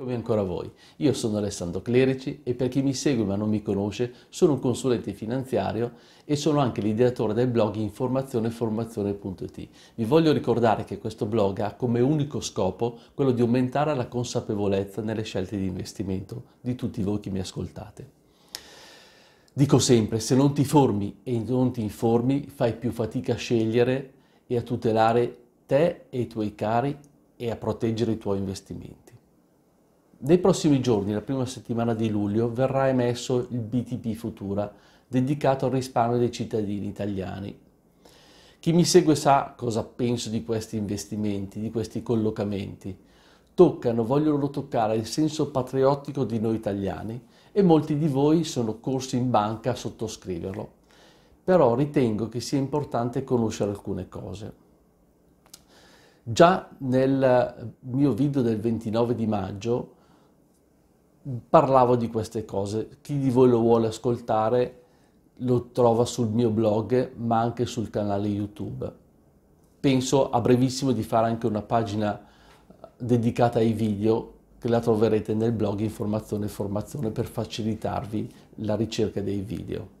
Come ancora voi, io sono Alessandro Clerici e per chi mi segue ma non mi conosce sono un consulente finanziario e sono anche l'ideatore del blog informazioneformazione.it. Vi voglio ricordare che questo blog ha come unico scopo quello di aumentare la consapevolezza nelle scelte di investimento di tutti voi che mi ascoltate. Dico sempre, se non ti formi e non ti informi fai più fatica a scegliere e a tutelare te e i tuoi cari e a proteggere i tuoi investimenti. Nei prossimi giorni, la prima settimana di luglio, verrà emesso il BTP Futura, dedicato al risparmio dei cittadini italiani. Chi mi segue sa cosa penso di questi investimenti, di questi collocamenti. Toccano, vogliono toccare il senso patriottico di noi italiani e molti di voi sono corsi in banca a sottoscriverlo. Però ritengo che sia importante conoscere alcune cose. Già nel mio video del 29 di maggio parlavo di queste cose. Chi di voi lo vuole ascoltare lo trova sul mio blog, ma anche sul canale YouTube. Penso a brevissimo di fare anche una pagina dedicata ai video che la troverete nel blog Informazione e Formazione per facilitarvi la ricerca dei video.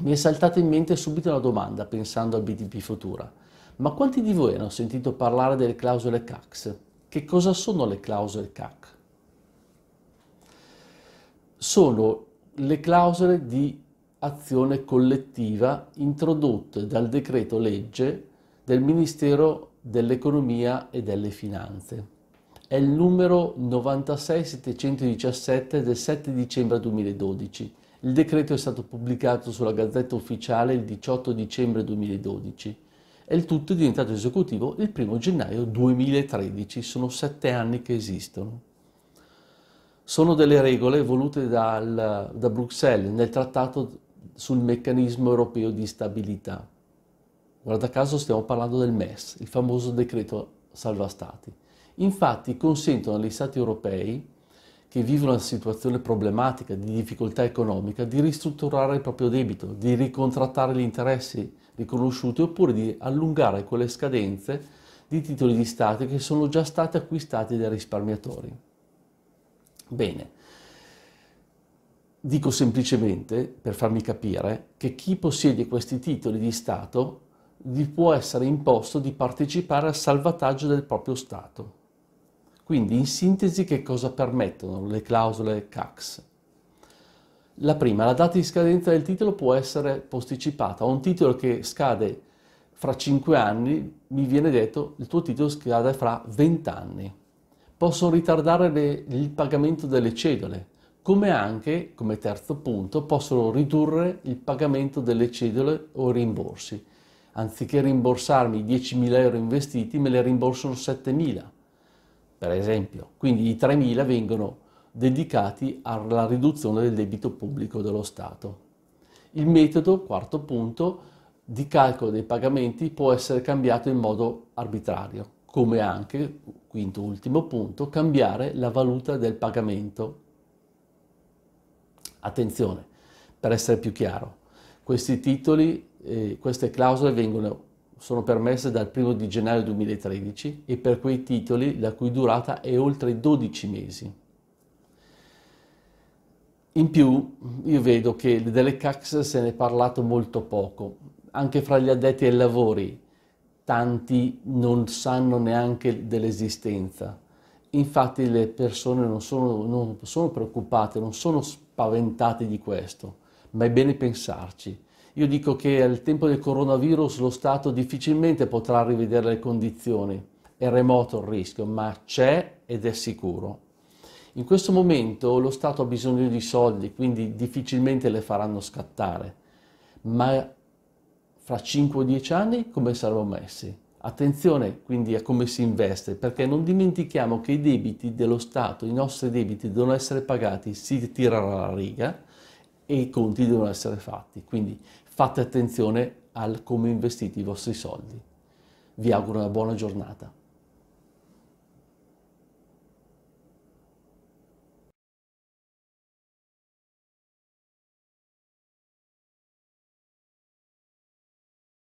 Mi è saltata in mente subito una domanda pensando al BTP Futura. Ma quanti di voi hanno sentito parlare delle clausole CACS? Che cosa sono le clausole CAC? Sono le clausole di azione collettiva introdotte dal decreto legge del Ministero dell'Economia e delle Finanze. È il numero 96717 del 7 dicembre 2012. Il decreto è stato pubblicato sulla Gazzetta Ufficiale il 18 dicembre 2012 e il tutto è diventato esecutivo il 1 gennaio 2013. Sono sette anni che esistono sono delle regole volute dal, da Bruxelles nel trattato sul meccanismo europeo di stabilità. Guarda caso stiamo parlando del MES, il famoso decreto salva stati. Infatti consentono agli stati europei che vivono una situazione problematica di difficoltà economica di ristrutturare il proprio debito, di ricontrattare gli interessi riconosciuti oppure di allungare quelle scadenze di titoli di Stato che sono già stati acquistati dai risparmiatori. Bene, dico semplicemente, per farmi capire, che chi possiede questi titoli di Stato gli può essere imposto di partecipare al salvataggio del proprio Stato. Quindi, in sintesi, che cosa permettono le clausole CACS? La prima, la data di scadenza del titolo può essere posticipata. un titolo che scade fra 5 anni, mi viene detto il tuo titolo scade fra 20 anni possono ritardare le, il pagamento delle cedole, come anche, come terzo punto, possono ridurre il pagamento delle cedole o rimborsi. Anziché rimborsarmi 10.000 euro investiti, me le rimborsano 7.000, per esempio. Quindi i 3.000 vengono dedicati alla riduzione del debito pubblico dello Stato. Il metodo, quarto punto, di calcolo dei pagamenti può essere cambiato in modo arbitrario come anche, quinto ultimo punto, cambiare la valuta del pagamento. Attenzione, per essere più chiaro, questi titoli, eh, queste clausole vengono, sono permesse dal 1 di gennaio 2013 e per quei titoli la cui durata è oltre 12 mesi. In più io vedo che delle CACS se ne è parlato molto poco, anche fra gli addetti ai lavori tanti non sanno neanche dell'esistenza. Infatti le persone non sono, non sono preoccupate, non sono spaventate di questo, ma è bene pensarci. Io dico che al tempo del coronavirus lo Stato difficilmente potrà rivedere le condizioni, è remoto il rischio, ma c'è ed è sicuro. In questo momento lo Stato ha bisogno di soldi, quindi difficilmente le faranno scattare, ma fra 5 o 10 anni come saremo messi. Attenzione quindi a come si investe, perché non dimentichiamo che i debiti dello Stato, i nostri debiti devono essere pagati, si tirano la riga e i conti devono essere fatti. Quindi fate attenzione al come investite i vostri soldi. Vi auguro una buona giornata.